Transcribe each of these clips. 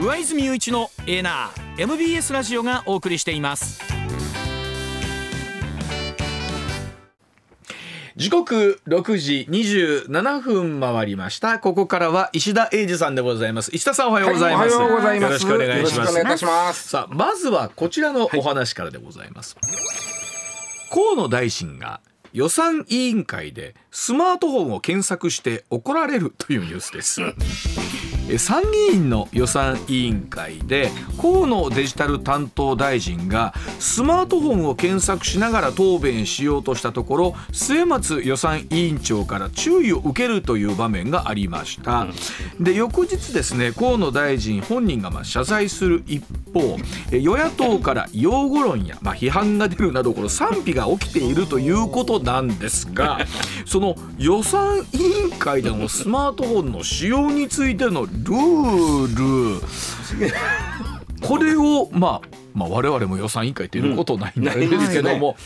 上泉雄一のエーナー MBS ラジオがお送りしています。時刻6時27分回りました。ここからは石田英二さんでございます。石田さんおはようございます、はいおはようございます。よろしくお願いします。よろしくお願いいたします。さあまずはこちらのお話からでございます、河野大臣が予算委員会でスマートフォンを検索して怒られるというニュースです。え参議院の予算委員会で河野デジタル担当大臣がスマートフォンを検索しながら答弁しようとしたところ末松予算委員長から注意を受けるという場面がありました、で翌日ですね河野大臣本人がまあ謝罪する一方え与野党から擁護論やまあ批判が出るなどこの賛否が起きているということなんですが その予算委員会でのスマートフォンの使用についてのルール。これを、まあ、まあ我々も予算委員会っていうことないんですけども、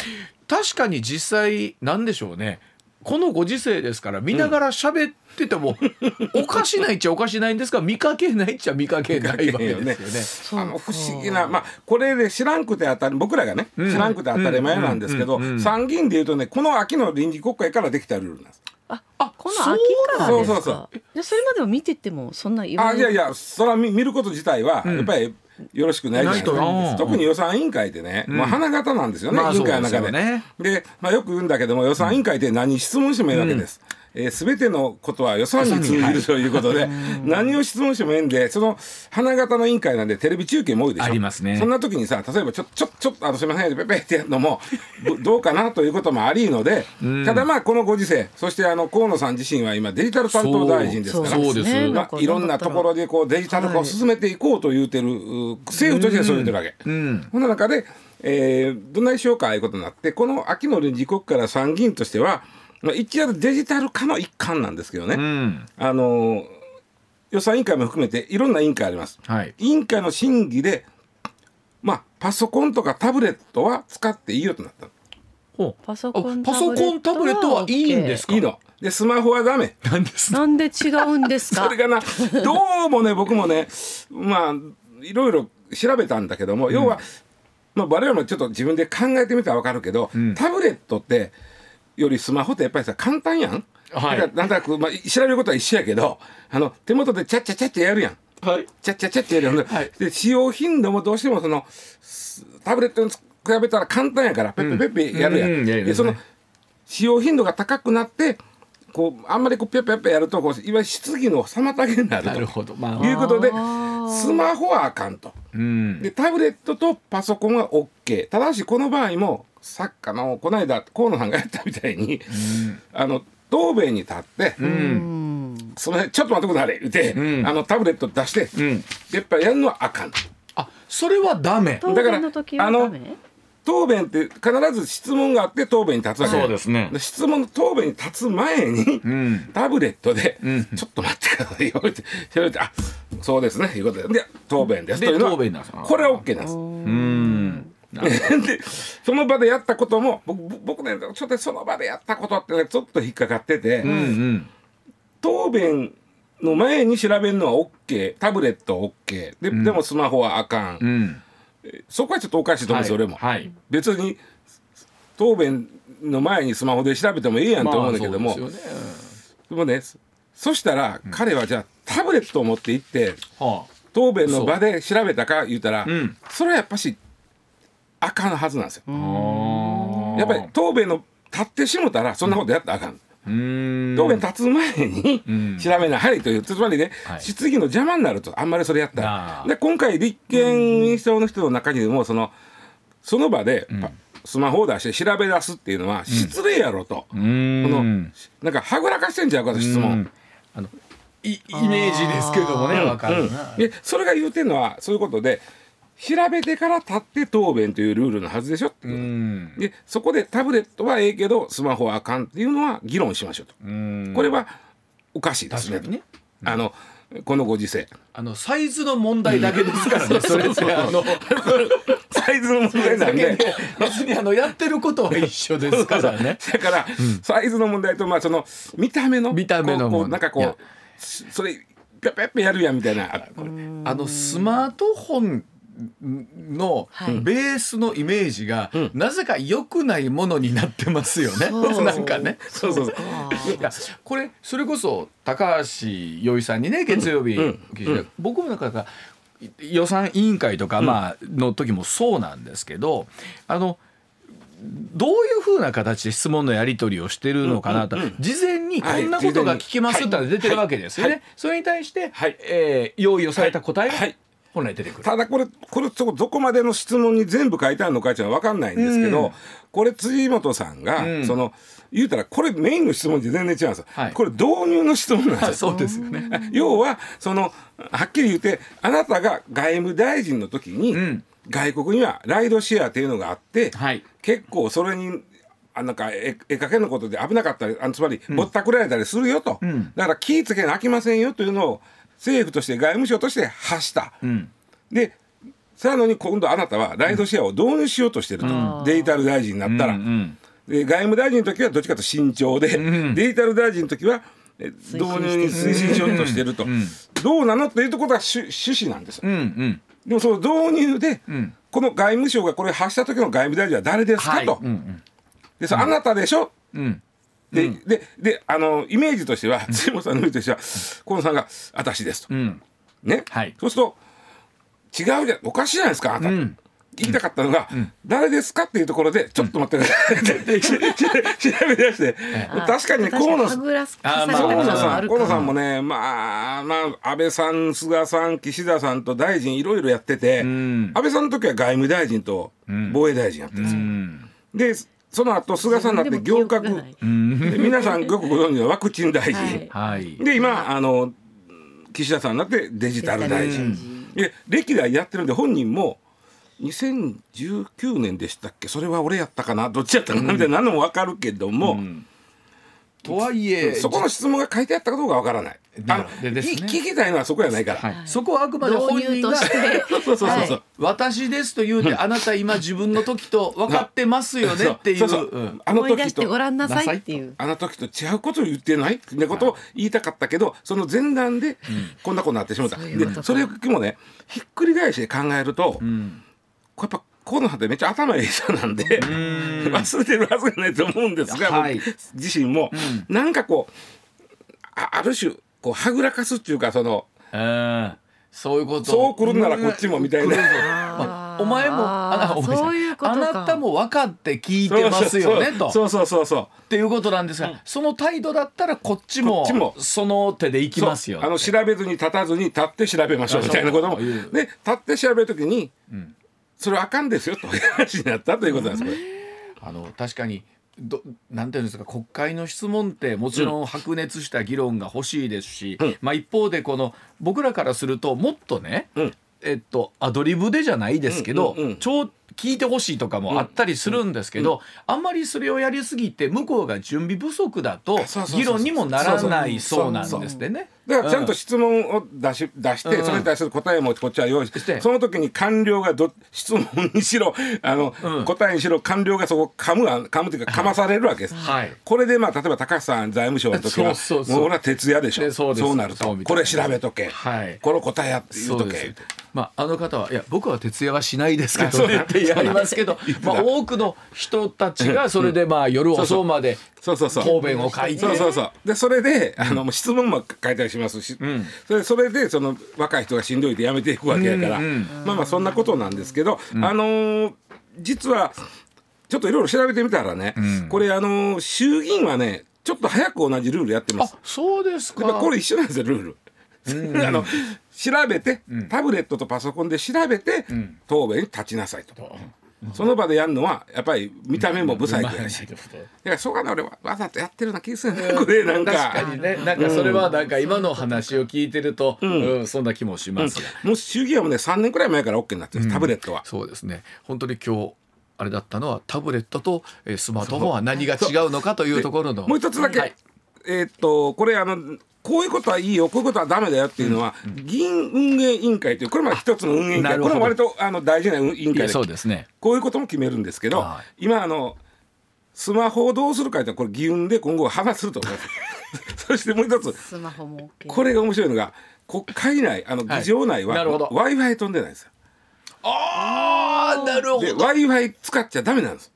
確かに実際なんでしょうね。このご時世ですから見ながら喋ってても、おかしないっちゃおかしないんですが見かけないっちゃ見かけないわけですよね。あの不思議なまあこれで知らんくて当たり僕らがね、知らんくて当たり前なんですけど、参議院でいうとねこの秋の臨時国会からできたルールなんです。あ、この秋からですか？そうそうそう。じゃあそれまでも見ててもそんな言われあいやいやそれは見見ること自体はやっぱりよろしくないじゃないですか、特に予算委員会ってね、まあ花形なんですよね、まあ委員会の中で。でねで、まあ、よく言うんだけども予算委員会って何質問してもいいわけです。えー、全てのことは予算に通じるということで、何を質問してもいいんでその花形の委員会なんでテレビ中継も多いでしょ。ありますね。そんな時にさ例えばちょちょちょっとあのすみませんペペってやるのもど どうかなということもありので、ただまあこのご時世そしてあの河野さん自身は今デジタル担当大臣ですからそう。です。ね。まあ、いろんなところでこうデジタル化を進めていこうと言うてる、う政府としてそう言ってるわけ。その中で、えーどんなにしようかということになってこの秋の臨時国から参議院としては、まあ、一応デジタル化の一環なんですけどね、うん。あのー予算委員会も含めていろんな委員会あります。はい。委員会の審議で、まあ、パソコンとかタブレットは使っていいよとなったの。ほう。パソコンあパソコンタブレットはいいんですか？いいの。でスマホはダメ。なんです。なんで違うんですか？それ。がなどうもね僕もねまあいろいろ調べたんだけども、要は、まあ、我々もちょっと自分で考えてみたら分かるけど、タブレットってよりスマホってやっぱりさ簡単やん。はいだからなんとなく、まあ、調べることは一緒やけどあの手元でチャッチャチャッチャやるやん。はいチャッチャチャッチャやるやん。はいで使用頻度もどうしてもそのすタブレットに比べたら簡単やからペッペペッペやるやん。うんでその使用頻度が高くなってこうあんまりこうペッペッペやるとこういわゆる質疑の妨げになるとなるほどまあいうことでスマホはあかんと。うんでタブレットとパソコンは OK ただしこの場合も作家のこの間河野さんがやったみたいに、あの答弁に立って、その辺ちょっと待ってください言って、ん。あのタブレット出して、ん。やっぱりやるのはあかん。あそれはダメ。答だから弁の時はあのダメ？答弁って必ず質問があって答弁に立つわけ。そうですね。質問の答弁に立つ前に、ん。タブレットで、ん。ちょっと待ってくださいよって調べてあそうですねいうことで。で答弁ですでというのはこれは OK なんです。うん でその場でやったことも僕僕ねちょっとその場でやったことってねちょっと引っかかってて、うんうん。答弁の前に調べるのは OK タブレット OK で,、でもスマホはあかん、うん。そこはちょっとおかしいと思うんですよ、俺も、はい。別に答弁の前にスマホで調べてもいいやんと思うんだけども、まあでね。でもねそそしたら彼はじゃあタブレットを持って行ってはあ。答弁の場で調べたか言うたら、ん。それはやっぱしあかんはずなんですよ。あやっぱり答弁の立ってしもたらそんなことやったらあかん。うん。答弁立つ前にん。調べなはれというつまりね、はい。質疑の邪魔になるとあんまりそれやったあらーで今回立憲民主党の人の中にもそのその場でパスマホを出して調べ出すっていうのは失礼やろと、うこのんなんかはぐらかしてんちゃうかと質問。あのいイメージですけどもねわかるな。でそれが言うてんのはそういうことで調べてから立って答弁というルールのはずでしょ。ってでそこでタブレットはええけどスマホはあかんっていうのは議論しましょうと、うん。これはおかしいですね。確かにね。あのこのご時世。あのサイズの問題だけですからね。それってあの サイズの問題なんで。別にあのやってることは一緒ですからね。だから、サイズの問題とまあその見た目の見た目のこうなんかこうそそれペッペッペやるやんみたいな。あのスマートフォンのはい。ベースのイメージが、なぜか良くないものになってますよね。なんかね。そうそうそう。いやこれそれこそ高橋洋一さんにね月曜日、僕もなんか予算委員会とか、まあの時もそうなんですけどあのどういうふうな形で質問のやり取りをしてるのかなと、事前にこんなことが聞けますって出てるわけですよね。はい。それに対して、はい。えー用意をされた答えがはい本来出てくる。ただこれこれそこどこまでの質問に全部書いてあるのかっていうのは分かんないんですけど、うん。これ辻本さんが、うん。その言うたらこれメインの質問って全然違うんですよ、はいこれ導入の質問なんですよ。そうですよね。要はそのはっきり言ってあなたが外務大臣の時に、ん。外国にはライドシェアっていうのがあって、はい。結構それにあなんか絵絵描けのことで危なかったりあのつまりぼったくられたりするよと、ん。だから気ぃつけなあきませんよというのを政府として外務省として発した。うん。でさらに今度あなたはライドシェアを導入しようとしてると、デジタル大臣になったら、うんで外務大臣の時はどっちかと慎重で、デジタル大臣の時は導進入に推進しようとしてると、どうなのっていうところが趣趣旨なんです。よ。うんうん。でもその導入で、ん。この外務省がこれ発した時の外務大臣は誰ですか、はい。と。うん。でそれあなたでしょ、うんででであのイメージとしては辻本さんのイメージとしては河野さんが「私です」と。うん。ね、はい。そうすると違うじゃんおかしいじゃないですかあなた、ん。言いたかったのが、誰ですかっていうところでちょっと待ってください。って調べ出して。確かにね河野さん。河野さん河野あるかさんもねまあまあ安倍さん菅さん岸田さんと大臣いろいろやってて、ん。安倍さんの時は外務大臣と防衛大臣やってるんですよ、うん。でその後菅さんになって行革皆さんよくご存知の ワクチン大臣、はい。はい。で今あの岸田さんになってデジタル大臣。臣。で歴代やってるんで本人も2019年でしたっけ？それは俺やったかな？どっちやったかな？みたいなのも分かるけども、とはいえそこの質問が書いてあったかどうか分からない。あのでですね。い聞きたいのはそこやないから。はい。そこはあくまで本導入人が。として。そうそうそうそう。はい私ですと言うてあなた今自分の時と分かってますよね っていう。そうそう。うん。あの思い出時としてごらんなさいっていう。あの時と違うことを言ってないってことを言いたかったけどその前段でこんなことになってしまった。そういうことか。でそれもねひっくり返して考えると、ん。これやっぱ河野さんってめっちゃ頭いい人なんで 忘れてるはずがないと思うんですが、はい。僕自身も、なんかこうあある種こうはぐらかすっていうかそのうんそういうこと。そう来るならこっちもみたいな。まあお前もあお前さんそういうことか。あなたも分かって聞いてますよねと。そうそうそうそう。っていうことなんですが、その態度だったらこっちもこっちも。その手でいきますよあの調べずに立たずに立って調べましょうみたいなことも。そういうで立って調べるときに、それはあかんですよという話になったということなんですこれ。あの確かにどなんていうんですか国会の質問ってもちろん白熱した議論が欲しいですし、うん。まあ、一方でこの僕らからするともっとね、うん。えっと、アドリブでじゃないですけど、うんうんうん。超聞いてほしいとかもあったりするんですけど、あんまりそれをやりすぎて向こうが準備不足だとそうそうそう議論にもならないそうそうそうなんですってね。だからちゃんと質問を出し出して、うんそれに対する答えもこっちは用意しして。てその時に官僚がど質問にしろあの、うん。答えにしろ官僚がそこ噛むわ噛むというか噛まされるわけです。はい。これでまあ例えば高橋さん財務省の時はそうそうそう。もう俺は徹夜でしょ。でそうです。なると。これ調べとけ、はい。この答えやって言うとけ。まあ、あの方はいや僕は徹夜はしないですけどねってやりますけど、まあ、多くの人たちがそれでまあ夜遅う。までそうそうそう。答弁を書いて。そうそうそう。でそれであの質問も書いたりしますし、ん。それそれでその若い人がしんどいでやめていくわけやから、うんうんまあまあそんなことなんですけど、あのー実はちょっといろいろ調べてみたらね、ん。これあのー衆議院はねちょっと早く同じルールやってまあす。そうですか。これ一緒なんですよルール。あの調べて、タブレットとパソコンで調べて、答弁に立ちなさいと。その場でやるのはやっぱり見た目も不細工やし。だからそうかな俺はわざとやってるな気がするねこれなんか。確かにね。なんかそれはなんか今の話を聞いてると、うん。そんな気もしますが、もう衆議院はもうね3年くらい前から OK になってる。タブレットは。そうですね。本当に今日あれだったのはタブレットとえースマートフォンは何が違うのかというところの。もう一つだけ、はい。えーっとこれあのこういうことはいいよこういうことはダメだよっていうのは、議員運営委員会というこれも一つの運営委員会。これも割とあの大事な委員会。でそうですね。こういうことも決めるんですけど、は今あのスマホをどうするかってこれ議運で今後話すると思います。そしてもう一つスマホも OK これが面白いのが国会内あのはい。議場内はなるほど。W i f i 飛んでないんですよ。ああなるほで w i f i 使っちゃダメなんです。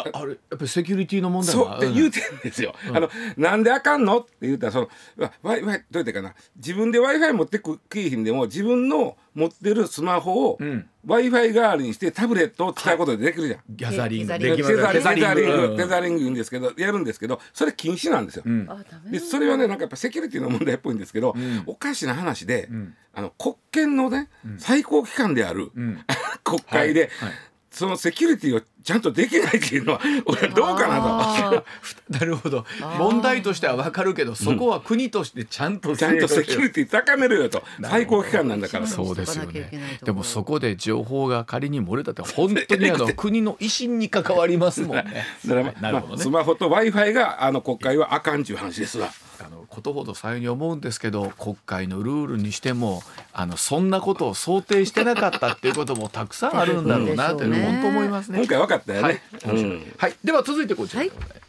あ あれやっぱりセキュリティの問題そうもって言うてんですよ。あのなんであかんの？って言ったらその w i f i どうやってかな？自分で w i f i 持ってくきひんでも自分の持ってるスマホをん。W i f i 代わりにしてタブレットを使うことでできるじゃん。ギャザリング。テできます。テザリング。テザリンうんグテザリング。言うん。ですけどやるんですけどそれ禁止なんですよ。ん。あダメ。でそれはねなんかやっぱセキュリティの問題っぽいんですけど、おかしな話で、あの国権のね、最高機関である、国会で、はいそのセキュリティをちゃんとできないっていうのは 俺はどうかなと。あ なるほど。問題としてはわかるけどそこは国としてちゃんとちゃんとセキュリティ高めるよと。最高機関なんだから。そうですよね。でもそこで情報が仮に漏れたって本当にあの 国の威信に関わりますもんね。だから、はいなるほどね。まあスマホと w i f i があの国会はあかんちゅう話ですわ。あのことほどさように思うんですけど国会のルールにしてもあのそんなことを想定してなかったっていうこともたくさんあるんだろうなという本当思いますね今。回分かったよね。はい、うんはい、では続いてこちらでございます。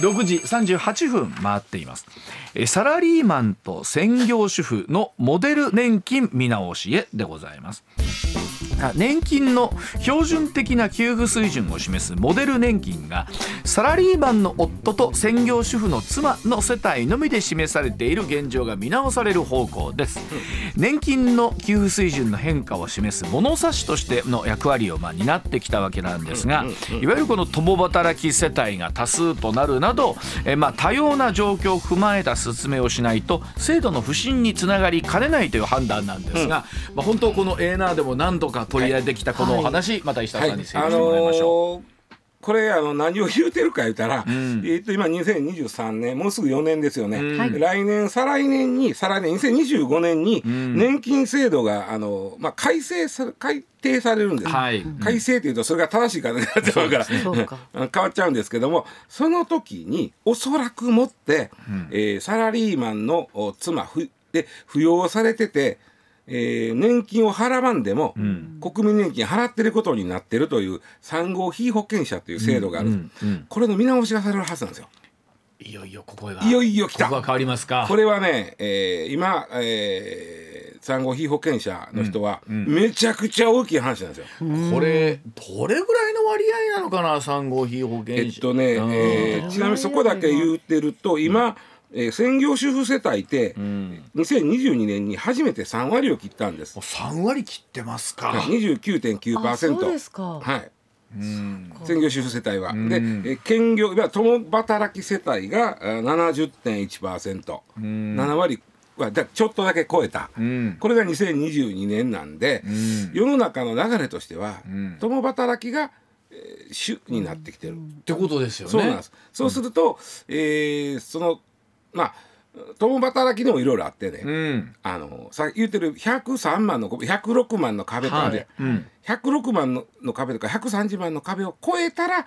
6時38分回っています。サラリーマンと専業主婦のモデル年金見直しへでございます。年金の標準的な給付水準を示すモデル年金がサラリーマンの夫と専業主婦の妻の世帯のみで示されている現状が見直される方向です、年金の給付水準の変化を示す物差しとしての役割をま担ってきたわけなん。ですが、いわゆるこの共働き世帯が多数となるなどえまあ多様な状況を踏まえた説明をしないと制度の不信につながりかねないという判断なんですが、まあ本当このエーナーでも何度か取り上げてきたこのお話、また石田はいさんに整理あしてもらいましょう。のーこれあの何を言うてるか言ったら、ん。えっと今2023年もうすぐ4年ですよね、うん。来年再来年に再来年2025年にん。年金制度があの、まあ、改正さ改定されるんです、はい、改正というとそれが正しいかどうかって分からそうか。あ の変わっちゃうんですけどもその時におそらくもって、えーサラリーマンのお妻ふで扶養されてて、えー年金を払わんでも、国民年金払ってることになってるという産後被保険者という制度がある、うんうんこれの見直しがされるはずなんですよ。いよいよここが。いよいよ来た。ここが変わりますか。これはね、えー今、えー産後被保険者の人はめちゃくちゃ大きい話なんですよ。これどれぐらいの割合なのかな産後被保険者。えっとね、うん。えーちなみにそこだけ言ってると今、えー専業主婦世帯ってうん。2022年に初めて3割を切ったんです。もう。3割切ってますか、あそう29.9%ですか。はい。うん。専業主婦世帯は。ん。で、えー兼業いわゆる共働き世帯があー70.1%、ん。7割はだちょっとだけ超えた。うん。これが2022年なんで、ん。世の中の流れとしては、ん。共働きが、えー主になってきてる。ってことですよね。そうなんです。そうすると、えーそのまあ共働きでもいろいろあってね、うん。あのさ言ってる103万の106万の壁とかで、はい。うん。106万のの壁とか130万の壁を超えたら、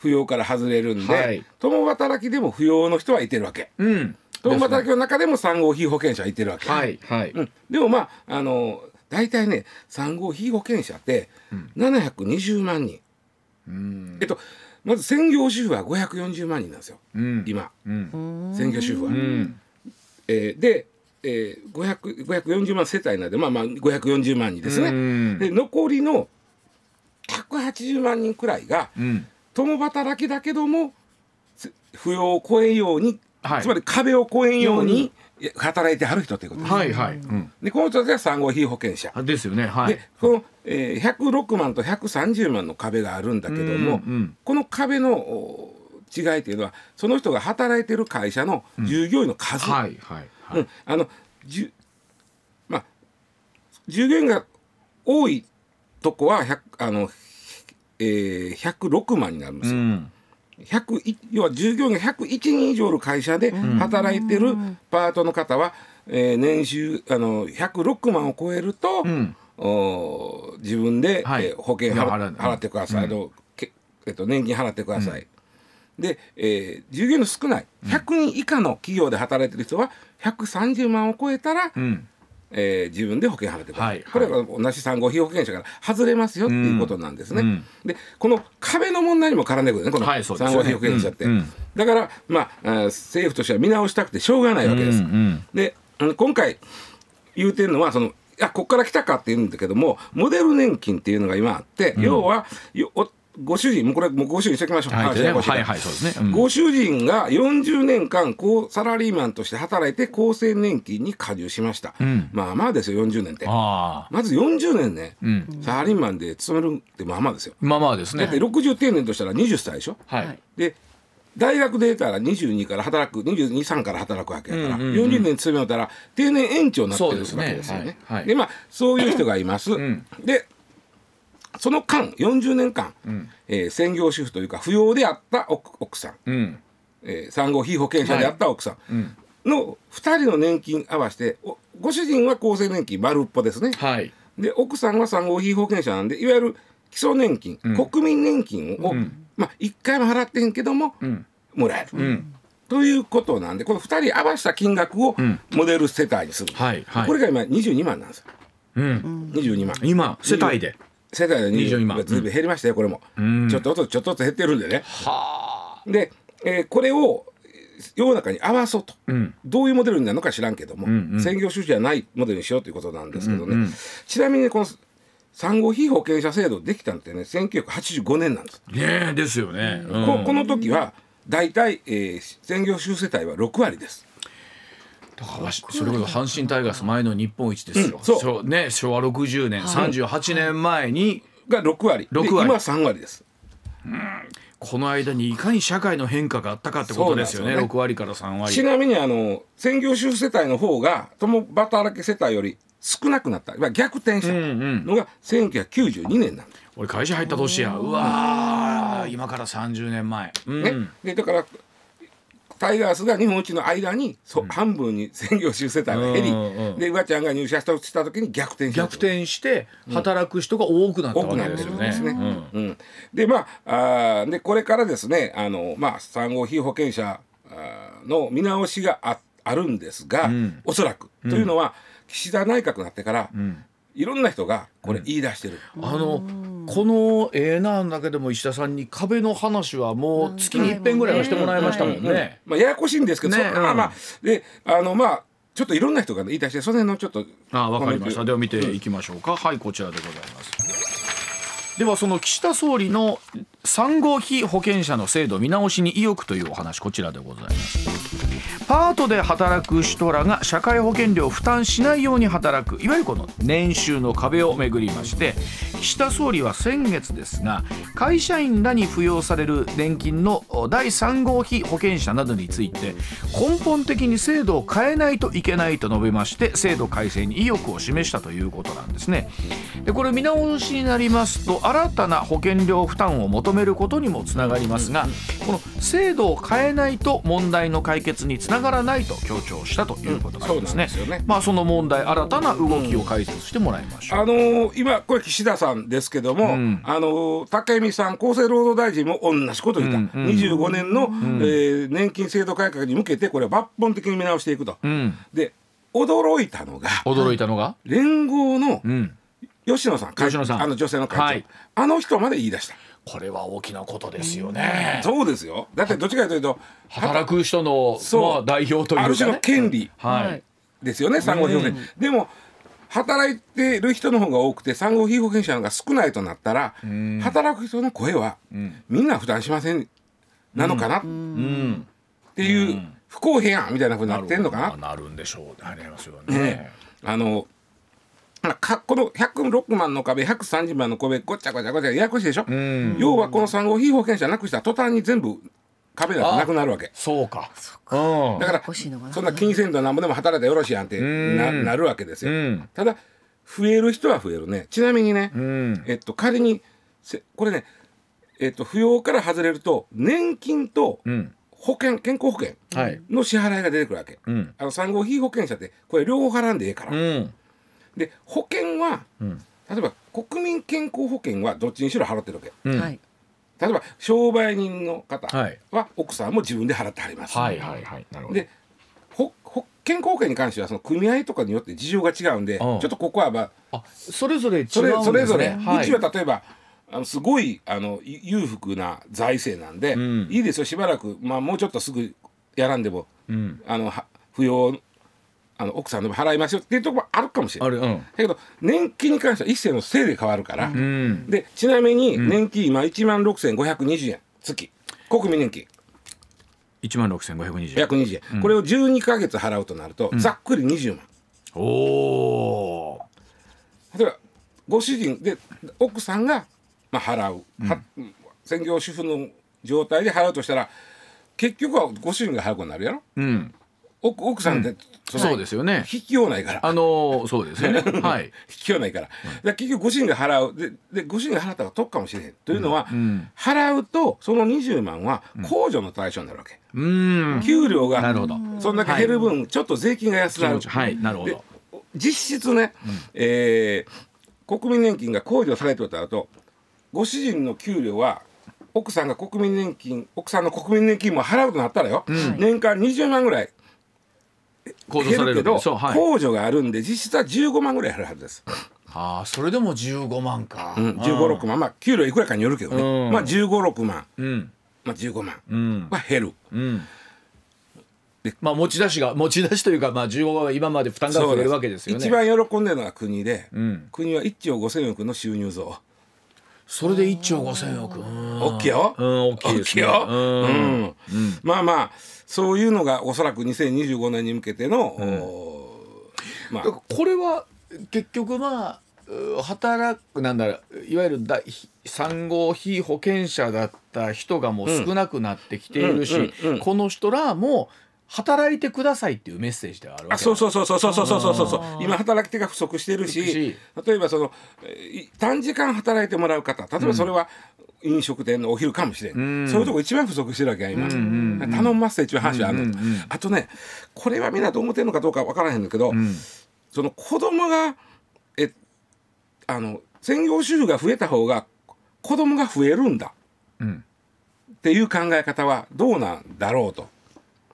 扶養から外れるんで、はい。共働きでも扶養の人はいてるわけ。うん。共働きの中でも産後被保険者はいてるわけ。はい。はい、うん、でもまああの大体ね産後被保険者って720万人、うん。えっとまず専業主婦は540万人なんですよ。うん。今。うん。専業主婦は。うん。えーで、えー、500 540万世帯なんでまあまあ540万人ですね。うん。で残りの180万人くらいがうん。共働きだけどもせ扶養を超えんように、はい。つまり壁を越えんように働いてはる人ということです。はいはい、うん。でこの人たちが産後被保険者。あですよね。はい。でこの、えー、106万と130万の壁があるんだけども、うんうん。この壁のお違いというのはその人が働いてる会社の従業員の数、はいはいはい、うん。あのじゅまあ従業員が多いとこは100あの、えー、106万になるんですよ。うん100い要は従業員が101人以上の会社で働いてるパートの方は、えー年収あの106万を超えると、うん。おー自分で、はい。えー保険払ってください、あのけえっと、年金払ってください。で、えー従業員の少ない100人以下の企業で働いてる人は130万を超えたら、うんえー自分で保険払ってください、はいこれは同じ産後被保険者から外れますよっていうことなんですね。うんでこの壁の問題にも絡んでくるねこの産後被保険者って。うんうん。だから、まあ、政府としては見直したくてしょうがないわけです。うんうん。でうん今回言うてるのはそのいやこっから来たかって言うんだけどもモデル年金っていうのが今あって、要はよおご主人もうこれもうご主人しておきましょう、はいはいはいそうですね。うん。ご主人が40年間こうサラリーマンとして働いて厚生年金に加入しました、ん。まあまあですよ40年って。ああ。まず40年ね、ん。サラリーマンで勤めるってまあまあですよ。まあまあですね。だって60定年としたら20歳でしょ。はい、はい。で大学出たら22から働く223から働くわけやから、うんうんうん40年勤めたら定年延長になってるわけそうですね。ですよね。はい。はい。でまあそういう人がいます。ん。でその間40年間、えー専業主婦というか扶養であった奥奥さん、うん。えー産後被保険者であった奥さん。の2人の年金合わせておご主人は厚生年金丸っぽですね。はい。で奥さんは産後被保険者なんでいわゆる基礎年金、国民年金を、まあ、1回も払ってへんけども、もらえる、ん。ということなんでこの2人合わせた金額をモデル世帯にする、はいはい。これが今22万なんですよ。うん。22万。今世帯で世帯で22 22万万。ずいぶん減りましたよこれも、ん。ちょっとずつちょっとずつ減ってるんでね。はあ。で、えーこれを世の中に合わそうと、ん。どういうモデルになるのか知らんけども、んうん。専業主婦じゃないモデルにしようということなんですけどね、うんうん。ちなみにこの産後被保険者制度できたのってね1985年なんです、ねえですよね、うん。ここの時は大体、えー専業主婦世帯は6割ですだからそれこそ阪神タイガース前の日本一ですよ、うんそう。昭ね昭和60年、38年前にが6割。で6割。今は3割です。この間にいかに社会の変化があったかってことですよね。すよね。6割から3割。ちなみにあの専業主婦世帯の方が共働き世帯より少なくなった、まあ、逆転した。のが1992年なんです、俺会社入った年や。うわー今から30年前、うん。ね。でだからタイガースが日本一の間に、そう半分に専業主婦世帯が減り、うんうんでうわちゃんが入社したした時に逆転逆転して働く人が多くなったわけですよね。多くなってるんですね。うん。うん、でまああーでこれからですねあの、まあ、産後被保険者の見直しがああるんですが、おそらく、というのは岸田内閣になってから、いろんな人がこれ言い出してる、あのこのええなんだけども石田さんに壁の話はもう月に一遍ぐらいはしてもらいましたもんね。まあ、ややこしいんですけど、ねそまあまあであのまあちょっといろんな人が言い出してその辺のちょっとあわかりました。では見ていきましょうか。はいこちらでございます。ではその岸田総理の産後被保険者の制度見直しに意欲というお話こちらでございます。パートで働く人らが社会保険料を負担しないように働くいわゆるこの年収の壁をめぐりまして岸田総理は先月ですが会社員らに扶養される年金の第3号被保険者などについて根本的に制度を変えないといけないと述べまして制度改正に意欲を示したということなんですね。でこれ見直しになりますと新たな保険料負担を求めることにもつながりますがこの制度を変えないと問題の解決につながらないと強調したということなんですね。うんそうなんですよね。まあその問題新たな動きを解説してもらいましょう。あのー今これ岸田さんですけども、ん。あのー高見さん厚生労働大臣も同じこと言った、うんうん25年の、えー年金制度改革に向けてこれを抜本的に見直していくと。うん、で驚いたのが驚いたのが、連合のうん、吉野さん会吉野さん。あの女性の会長、はい。あの人まで言い出した。これは大きなことですよね。そうですよ。だってどっちかというと働く人のそうまあ代表というか、ね、ある種の権利はい、ですよね産後被保険、でも働いてる人の方が多くて産後被保険者が少ないとなったら、働く人の声は、みんな負担しませんなのかな？っうん、ていう不公平やんみたいなふうになってんのかな？なるんでしょう。なりますよね。あのまあかこの106万の壁130万の壁ごちゃごちゃごちゃややこしいでしょ、ん要はこの産後被保険者なくしたら途端に全部壁がなくなるわけそうか。うん。だから欲しいのかなそんな気にせんとなんぼでも働いたらよろしいやんってなうんなるわけですよ、うんただ増える人は増えるねちなみにね、うん。えっと仮にせこれねえっと扶養から外れると年金とうん。保険健康保険はい。の支払いが出てくるわけ、うん。あの産後被保険者ってこれ両方払んでええから、うん。で保険は、ん例えば国民健康保険はどっちにしろ払ってるわけ。例えば商売人の方は奥さんも自分で払ってはります、はいはいはい。なるほど。でほほ健康保険に関してはその組合とかによって事情が違うんで、うんちょっとここはまああ、それぞれ違うんですね。それぞれ、はいうちは例えばあのすごいあのゆ裕福な財政なんで、んいいですよしばらく、まあ、もうちょっとすぐやらんでもうん。あのは扶養あの奥さんの分払いますよっていうところもあるかもしれない。うん。だけど年金に関しては一世のせいで変わるから、うん。でちなみに年金今1万6520円月。国民年金。1万6520円。120円、これを12か月払うとなると、ざっくり20万。おお例えばご主人で奥さんが、まあ、払う、は専業主婦の状態で払うとしたら結局はご主人が払うことになるやろ。うん奥奥さんって、そのそうですよね。引きようないから。あのーそうですよね。はい。引きようないから,、結局ご主人が払う。ででご主人が払ったら得かもしれへん。というのは、ん。払うとその20万は控除の対象になるわけ、うん。給料がなるほど。そんだけ減る分、ちょっと税金が安くなる、はい。なるほでど。実質ね、えー国民年金が控除されてたとご主人の給料は奥さんが国民年金奥さんの国民年金も払うとなったらよ、年間20万ぐらい控除される減るけど、はい。控除があるんで実質は15万ぐらい減るはずです。ああそれでも15万か。うん、15、6万。まあ給料いくらかによるけどね、うん。まあ15、6万、うん。まあ、15万。うん。は減る。うん。でまあ持ち出しが持ち出しというかまあ15万は今まで負担が増えるわけですよね。一番喜んでるのは国で、うん。国は1兆5000億の収入増。それで1兆5000億。うん。大きいよ。うん。大きいですね。よ。うん。うん。まあまあそういうのがおそらく2025年に向けての、おーまあ。これは結局まあう働くなんだろういわゆる産後被保険者だった人がもう少なくなってきているし、うんうんうんこの人らも働いてくださいっていうメッセージではあるわけあそうそうそうそうそうそうそうそうそう。今働き手が不足してるしし。例えばその短時間働いてもらう方例えばそれは飲食店のお昼かもしれん、うん。そういうとこ一番不足してるわけや今、んうん頼みますっていう話はあるの、うんうんうん。あとねこれはみんなどう思ってるのかどうかわからへんんだけど、うん。その子供がえあの専業主婦が増えた方が子供が増えるんだ。うん。っていう考え方はどうなんだろうと。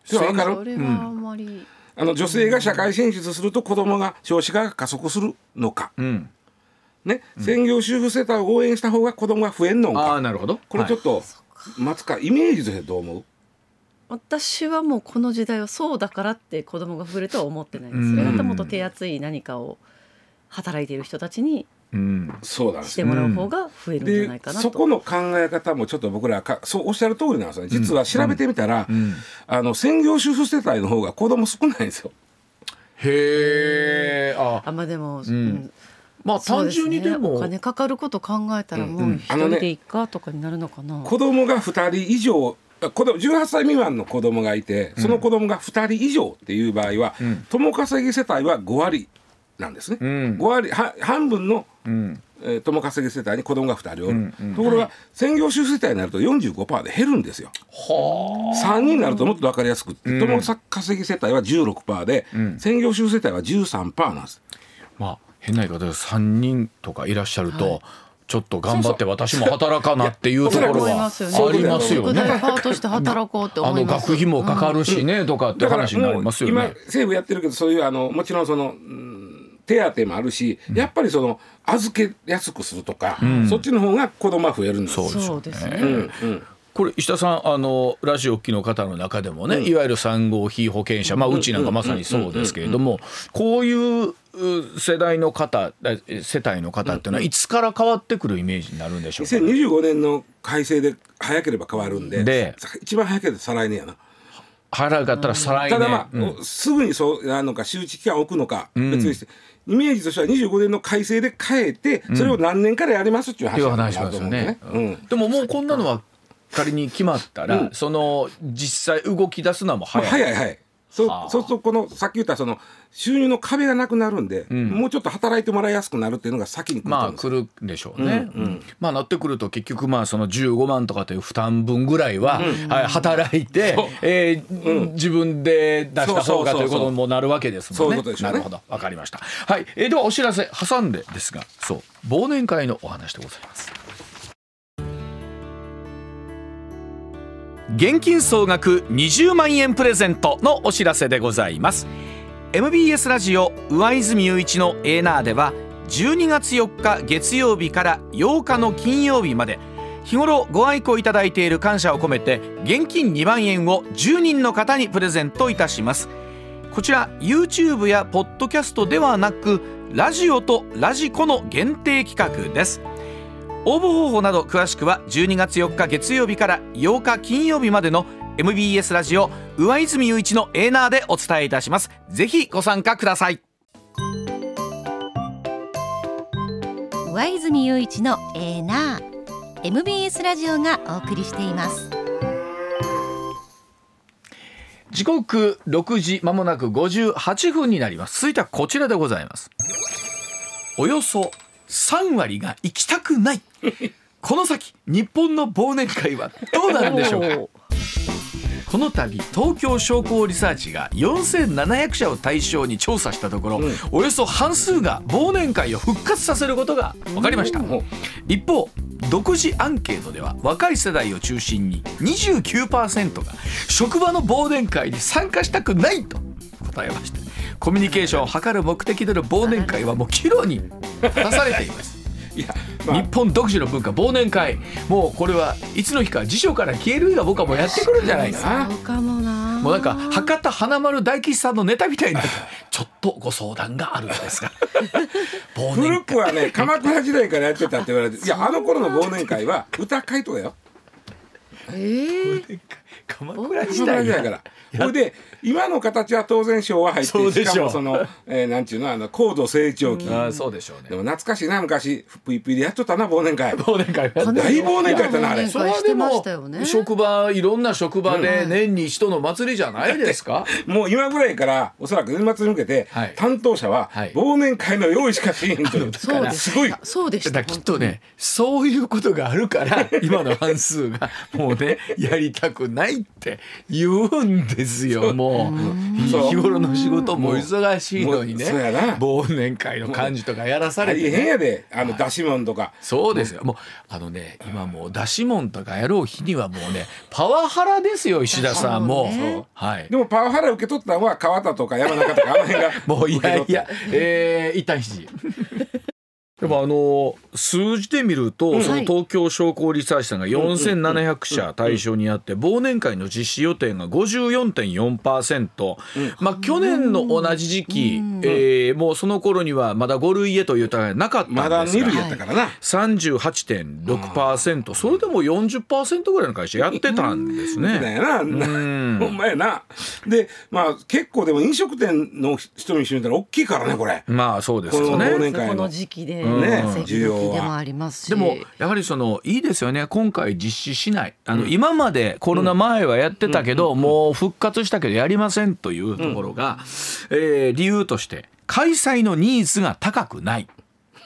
それは分かる？それはあんまり、あの女性が社会進出すると子供が少子化が加速するのか、うんね専業主婦世帯を応援した方が子供が増えんのあか。あなるほど。はい。これちょっと待つかイメージとしてどう思う？私はもうこの時代はそうだからって子供が増えるとは思ってないです、うん。それまたもっと手厚い何かを働いている人たちにうん。そうなしてもらう方が増えるんじゃないでかなと、そこの考え方もちょっと僕らかそうおっしゃる通りなんですよね。実は調べてみたら、うん。あの専業主婦世帯の方が子供少ないんですよ。へえあ。あまあでも、うんまあ単純にでもお金かかること考えたらもう一あのね人でいいかとかになるのかな、子供が2人以上あ子供18歳未満の子供がいてその子供が2人以上っていう場合は、ん。共稼ぎ世帯は5割なんですね、うん。5割は半分の、うん。えー共稼ぎ世帯に子供が2人おる、うんうん。ところが、専業主婦世帯になると45%で減るんですよ。は3人になるともっと分かりやすくって、うん。共稼ぎ世帯は16%で、うん。専業主婦世帯は13%なんです。まあ変な言い方で3人とかいらっしゃると、ちょっと頑張って私も働かなっていうところはありますよ宿ね。題パートして働こうってあの思います。学費もかかるしね、とかって話になりますよね。政府やってるけどそういうあのもちろんその、うん手当もあるし、やっぱりその預けやすくするとか、そっちの方が子供は増えるんですそうですよ。ねそうですね。うんうんこれ石田さんあのラジオ機の方の中でもね、いわゆる産後被保険者まあうちなんかまさにそうですけれどもこういうう世代の方え世帯の方っていうのはいつから変わってくるイメージになるんでしょうか、2025年の改正で早ければ変わるんでで一番早ければ再来年やな。腹がったら再来年、ただまあ、うん。すぐにそうなのか周知期間を置くのか別にして、イメージとしては25年の改正で変えてそれを何年からやりますっていう話話しますよね。うん。でももうこんなのは仮に決まったら、うん。その実際動き出すのはもうまあ早い。早い。早いそそうするとこのさっき言ったその収入の壁がなくなるんで、ん。もうちょっと働いてもらいやすくなるっていうのが先に来るとまあ来るんでしょうね、うんうん。まあなってくると結局まあその15万とかという負担分ぐらいは、はい、働いてえー自分で出した方がということにもなるわけですもんね。そういうことでしょうね。なるほど。わかりました。はい、えーではお知らせ。挟んでですが。そう。忘年会のお話でございます。現金総額20万円プレゼントのお知らせでございます。MBS ラジオ上泉雄一のエーナーでは12月4日月曜日から8日の金曜日まで日頃ご愛顧いただいている感謝を込めて現金2万円を10人の方にプレゼントいたします。こちら YouTube やポッドキャストではなくラジオとラジコの限定企画です。応募方法など詳しくは12月4日月曜日から8日金曜日までの MBS ラジオ上泉雄一のエーナーでお伝えいたします。ぜひご参加ください。上泉雄一のエーナー。MBS ラジオがお送りしています。時刻6時まもなく58分になります。続いてはこちらでございます。およそ3割が行きたくない。この先日本の忘年会はどうなるんでしょうか？この度東京商工リサーチが4700社を対象に調査したところ、およそ半数が忘年会を復活させることが分かりました、一方独自アンケートでは若い世代を中心に29%が職場の忘年会に参加したくないと答えましたコミュニケーションを図る目的での忘年会はもう岐路に立たされています。いや、まあ。日本独自の文化忘年会。もうこれはいつの日か辞書から消える日が僕はもうやってくるんじゃないかな。そうかもな。もうなんか博多華丸大吉さんのネタみたいになちょっとご相談があるんですが。忘年会。古くはね鎌倉時代からやってたって言われていやあの頃の忘年会は歌会とかよ。えー、鎌倉時代から。ほいで今の形は当然昭和入ってそうでしょう。しかもその、えー、なんちゅうのあの高度成長期。ああそうでしょうね。でも懐かしいな昔。ぷいぷいでやっとったな忘年会。忘年会。大忘年会やったなあれ。忘年会してましたよね。職場いろんな職場で年に一度の祭りじゃないですか、もう今ぐらいからおそらく年末に向けて、はい。担当者ははい。忘年会の用意しかしへんという。そうです。すごい。そうでしたきっとねそういうことがあるから 今の半数がもうねやりたくないって言うんですよ。もう日頃の仕事も忙しいのにね忘年会の幹事とかやらされて、大変ね、やであの出し物とか。そうですよ。もうあのね今もう出し物とかやろう日にはもうねパワハラですよ石田さんも。ねうはい。でもパワハラ受け取ったのは川田とか山中とかあの辺がもういやいや、えー、一旦肘。でもあの数字で見ると、その東京商工リサーチさんが4700社対象にあって忘年会の実施予定が54.4%、まあ去年の同じ時期、えーもうその頃にはまだ5類へという歌がなかったんですまがだ2類やったからな、38.6%それでも40%ぐらいの会社やってたんですだね。よな、ん。ほんまやな。でまあ結構でも飲食店の人にしてみたら大きいからねこれ。まあそうですよこの忘ね。年会の。この時期で、ね。席時でもありますし。でもやはりそのいいですよね。今回実施しない。あの、今までコロナ前はやってたけど、もう復活したけどやりませんというところが、えー理由として開催のニーズが高くない。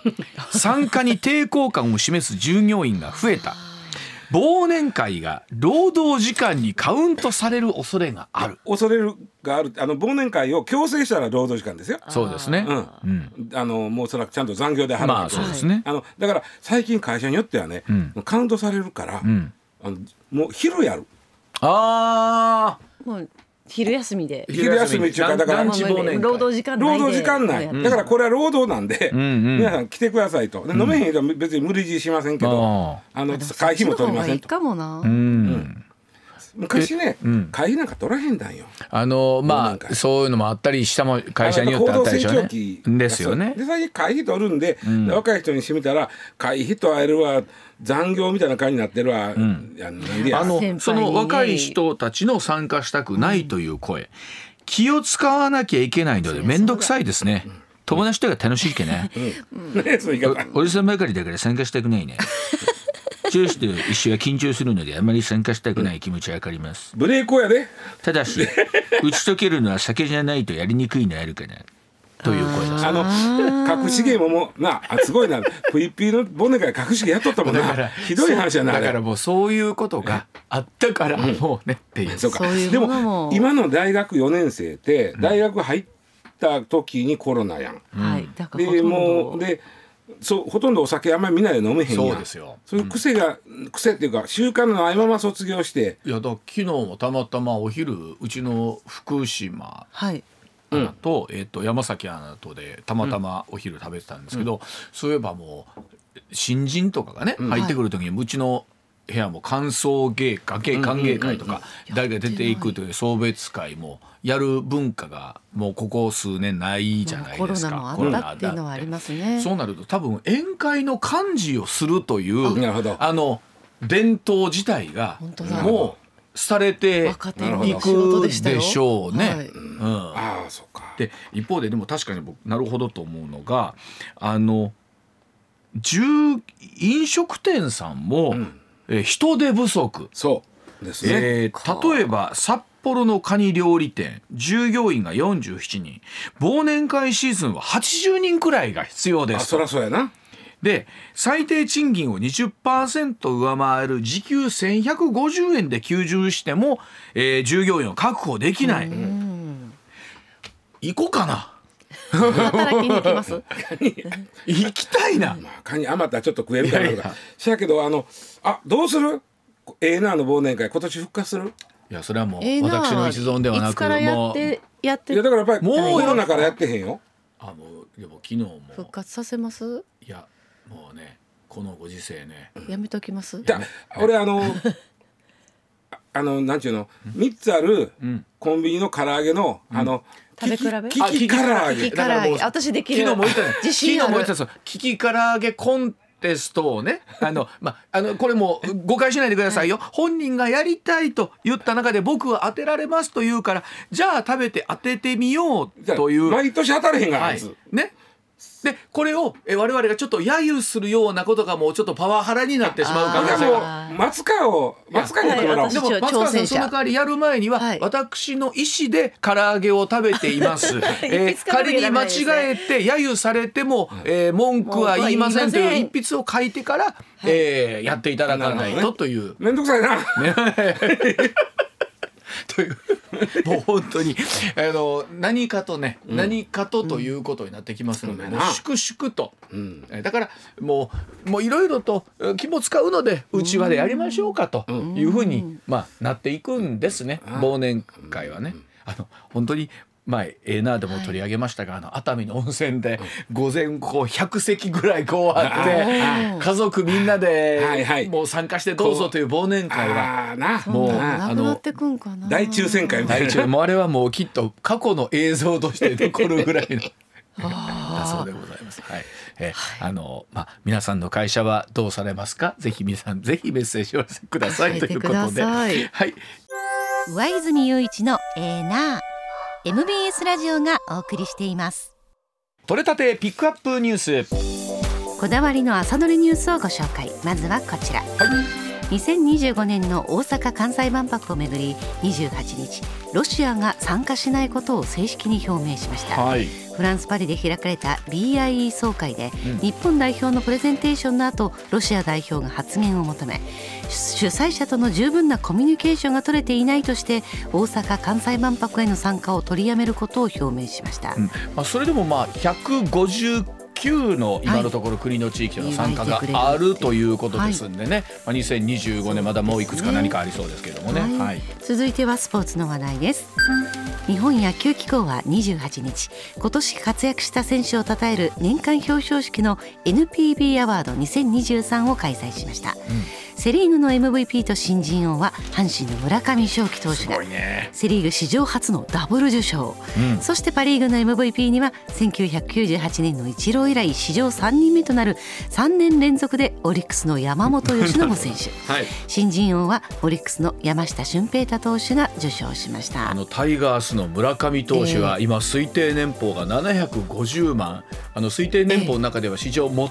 参加に抵抗感を示す従業員が増えた忘年会が労働時間にカウントされる恐れがある。恐れるがある。あの忘年会を強制したら労働時間ですよ。そうですね。うん。うん。あのもうそらちゃんと残業で払うまあそうですね。あのだから最近会社によってはね、ん。カウントされるから、ん。あのもう昼やる。あもう昼休みで。昼休みっていうかだからランチ忘年会。労働時間労働時間内、うん。だからこれは労働なんで、皆さん来てくださいと。で飲めへん人は別に無理強いしませんけど、ああの会費も取りませんと。かもな、うん昔ね、会費なんか取らへんだんよ。あの忘まあそういうのもあったりしたも会社によってあったでしょうね。ですよね。で。最近会費取るんで、若い人にしてみたら会費と会えるわ残業みたいな感じになってるわ、いやなんでや。あのその若い人たちの参加したくないという声、気を使わなきゃいけないので面倒くさいですね。友達とが楽しいけね。ういう言い方。おおじさんばかりだから参加したくないね。上司と一緒は緊張するのであまり参加したくない気持ちはわかります。ブレーコやでただし打ち解けるのは酒じゃないとやりにくいのあるかな。という声です。あの隠し芸ももうなあすごいな。プイピーの忘年会隠し芸やっとったもんな。ひどい話やなあれ。だからもうそういうことがあったからもうねっていう。そうかでも今の大学4年生って大学入った時にコロナやん、はい。だからほでとんどもうでそうほとんどお酒あんまりみんなで飲めへんやん。そうですよ。そういう癖が、癖っていうか習慣のないまま卒業して。いやだから昨日もたまたまお昼うちの福島はい。アナと,、えっと山崎アナとでたまたまお昼食べてたんですけど、そういえばもう新人とかがね、入ってくる時にうちの部屋も歓送迎会芸歓迎会とか誰が出ていくという送別会もやる文化がもうここ数年ないじゃないコロですか。ナもあったっていうのはありますね。そうなると多分宴会の幹事をするというあの伝統自体がもう廃れていくでしょうね。はいうん。ああそうか。で一方ででも確かに僕なるほどと思うのがあの住飲食店さんも、えー人手不足、そう。ですね、えー例えば札幌のカニ料理店従業員が47人。忘年会シーズンは80人くらいが必要です。あそりゃそうやな。で最低賃金を20%上回る時給1150円で求人しても、えー従業員を確保できない。行こうかな働きに行きます？行きたいな。まあカニ余ったらちょっと食えるかなとか。しやけどあのあどうする？ええなの忘年会今年復活する？いやそれはもう私の一存ではいなくつからやもうってやっていやだからやっぱりもうコロナからやってへんよ。あもうでも昨日も。復活させます？いやもうねこのご時世ね。やめときます？じゃあ俺あのああのなんちゅうの？3つあるん。コンビニの唐揚げのあの食べ比べ？キキキ唐揚げキキ唐揚げ私できる昨日も言った自信ある昨日も言ったそうキキ唐揚げコンテストをねあのまああのこれも誤解しないでくださいよ、本人がやりたいと言った中で僕は当てられますと言うからじゃあ食べて当ててみようという毎年当たれへんがらはい、ねでこれをえ我々がちょっと揶揄するようなことがもうちょっとパワハラになってしまう可能じゃあ性がもう松川を松川にやってもらおう、はいでも私松川さんその代わりやる前には、はい。私の意思で唐揚げを食べています、えー仮に間違えて揶揄されても、えー文句は言いませんという一筆を書いてから、えーやっていただかないとという。めんどくさいなという。もう本当に。あの何かとね、何かとということになってきますので、うんもう粛々と、ん。えだからもうもういろいろとえ気も使うのでうちわでやりましょうかというふうに、まあ、なっていくんですね、忘年会はね。あの本当に前ええなでも取り上げましたが、あの熱海の温泉で午前こう100席ぐらいこうあって家族みんなではいはい。もう参加してどうぞという忘年会はああな。もうななくなってくんかな。大抽選会みたいな。もうあれはもうきっと過去の映像として残るぐらいの。だそうでございます。はい。えあのまあ皆さんの会社はどうされますか？ぜひ皆さんぜひメッセージをお寄せください。ということで、はい。上泉雄一のエーナー MBS ラジオがお送りしています。取れたてピックアップニュース。こだわりの朝どれニュースをご紹介。まずはこちら、2025年の大阪・関西万博をめぐり28日ロシアが参加しないことを正式に表明しました、はい。フランス・パリで開かれた BIE 総会で、日本代表のプレゼンテーションの後ロシア代表が発言を求め主催者との十分なコミュニケーションが取れていないとして大阪・関西万博への参加を取りやめることを表明しました、うん。まあそれでもまあ159の今のところ国の地域の参加があるということですんでね、まあ2025年まだもういくつか何かありそうですけれどもね。はいはい。続いてはスポーツの話題です。日本野球機構は28日今年活躍した選手を称える年間表彰式の NPB アワード2023を開催しました、セ・リーグの MVP と新人王は阪神の村上頌樹投手すが。セ・リーグ史上初のダブル受賞、うん。そしてパ・リーグの MVP には1998年のイチロー以来史上3人目となる3年連続でオリックスの山本由伸選手。はい。新人王はオリックスの山下俊平太投手が受賞しました。あのタイガースの村上投手は今推定年俸が750万。あの推定年俸の中では史上最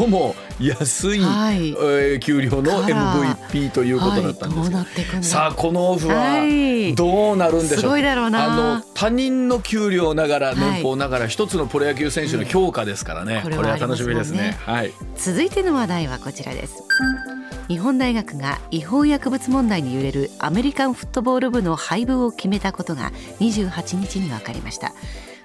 も安い、はい。えー給料の MVP ということだったんですけど、なっていさあこのオフははい。どうなるんでしょう、すごいあの他人の給料ながらはい。年俸ながら一つのプロ野球選手の評価ですからね、これこれは楽しみですね。はい。続いての話題はこちらです。日本大学が違法薬物問題に揺れるアメリカンフットボール部の廃部を決めたことが28日に分かりました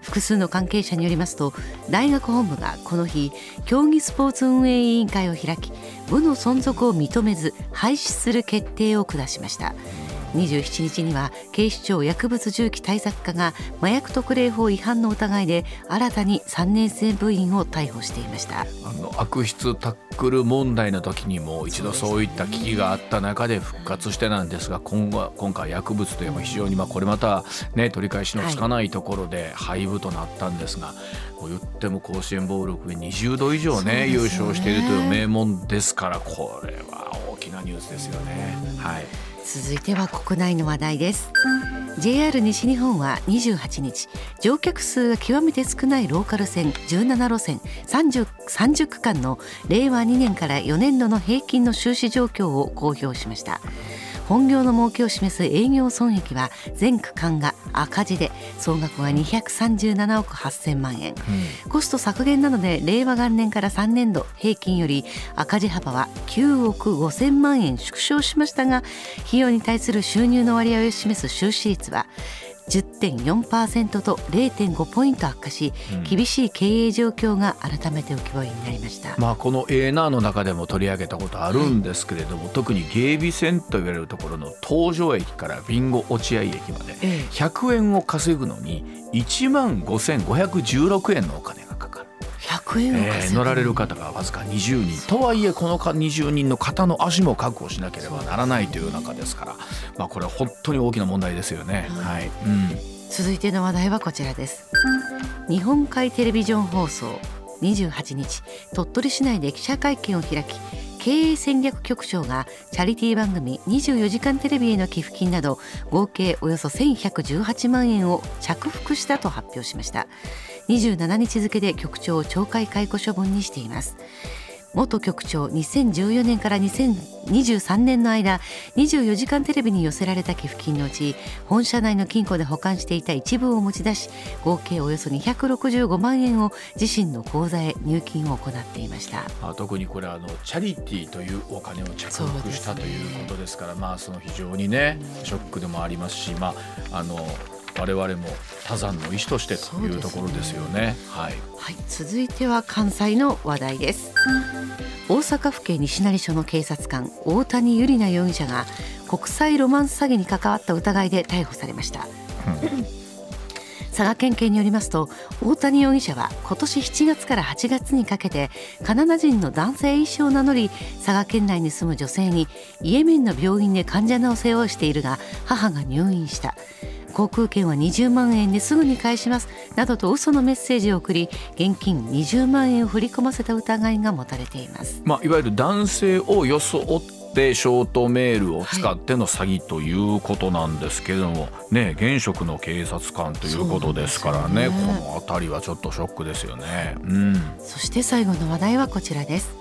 複数の関係者によりますと大学本部がこの日競技スポーツ運営委員会を開き部の存続を認めず廃止する決定を下しました。27日には警視庁薬物銃器対策課が麻薬特例法違反の疑いで新たに3年生部員を逮捕していました。あの悪質タックル問題の時にも一度そういった危機があった中で復活してなんですが今後は今回薬物というのも非常にまあこれまたね取り返しのつかないところで廃部となったんですが、もう言っても甲子園ボール組20度以上ね。優勝しているという名門ですからこれは大きなニュースですよね。はい続いては国内の話題です。JR 西日本は28日乗客数が極めて少ないローカル線17路線 30, 30区間の令和2年から4年度の平均の収支状況を公表しました。本業の儲けを示す営業損益は全区間が赤字で総額は237億8000万円、うん、コスト削減などで令和元年から3年度平均より赤字幅は9億5000万円縮小しましたが費用に対する収入の割合を示す収支率は10.4%と0.5ポイント悪化し、うん、厳しい経営状況が改めて浮き彫りになりました、まあ、この A ナーの中でも取り上げたことあるんですけれども、はい、特に芸備線と言われるところの東条駅から備後落合駅まで100円を稼ぐのに1万5516円のお金。が。100円えー、乗られる方がわずか20人。とはいえこの20人の方の足も確保しなければならないという中ですから、まあ、これは本当に大きな問題ですよね。はい、うん、続いての話題はこちらです。日本海テレビジョン放送28日鳥取市内で記者会見を開き経営戦略局長がチャリティー番組24時間テレビへの寄付金など合計およそ1118万円を着服したと発表しました27日付で局長を懲戒解雇処分にしています。元局長2014年から2023年の間24時間テレビに寄せられた寄付金のうち本社内の金庫で保管していた一部を持ち出し合計およそ265万円を自身の口座へ入金を行っていました。あ特にこれはあのチャリティーというお金を着服した、ね、ということですからまあその非常にねショックでもありますしまああの我々も多山の医師としてというところですよね。ねはい、はい、続いては関西の話題です。大阪府警西成署の警察官大谷由里奈容疑者が国際ロマンス詐欺に関わった疑いで逮捕されました。佐賀県警によりますと大谷容疑者は今年7月から8月にかけてカナダ人の男性医師を名乗り佐賀県内に住む女性にイエメンの病院で患者の世話をしているが母が入院した航空券は20万円ですぐに返します。などと嘘のメッセージを送り現金20万円を振り込ませた疑いが持たれています、まあ、いわゆる男性を装ってショートメールを使っての詐欺ということなんですけれども、はい、ね現職の警察官ということですからね、ね、この辺りはちょっとショックですよね、うん、そして最後の話題はこちらです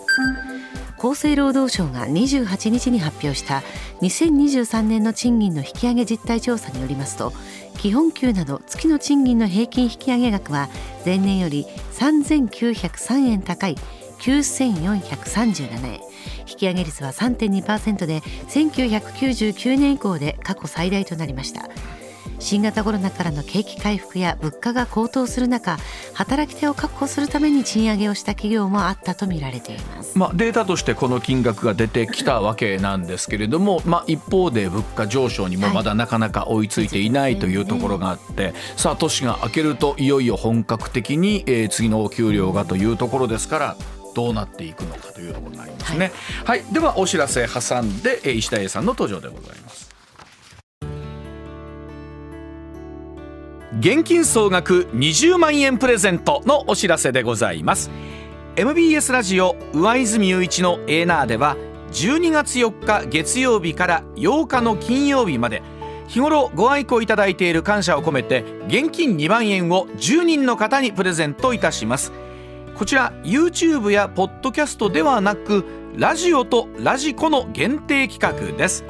厚生労働省が28日に発表した2023年の賃金の引き上げ実態調査によりますと基本給など月の賃金の平均引き上げ額は前年より3903円高い9437円。引き上げ率は3.2%で1999年以降で過去最大となりました。新型コロナからの景気回復や物価が高騰する中働き手を確保するために賃上げをした企業もあったと見られています、まあ、データとしてこの金額が出てきたわけなんですけれども、まあ、一方で物価上昇にもまだなかなか追いついていないというところがあって、はい、さあ年が明けるといよいよ本格的に、えー、次のお給料がというところですからどうなっていくのかというところになりますね。はい、はい、ではお知らせ挟んで、えー、石田英さんの登場でございます。現金総額20万円プレゼントのお知らせでございます。MBS ラジオ上泉雄一のエーナーでは12月4日月曜日から8日の金曜日まで日頃ご愛顧いただいている感謝を込めて現金2万円を10人の方にプレゼントいたします。こちら YouTube やポッドキャストではなくラジオとラジコの限定企画です。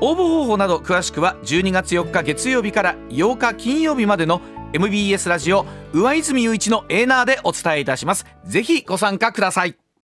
応募方法など詳しくは12月4日月曜日から8日金曜日までの MBS ラジオ上泉雄一のエーナーでお伝えいたします。ぜひご参加ください。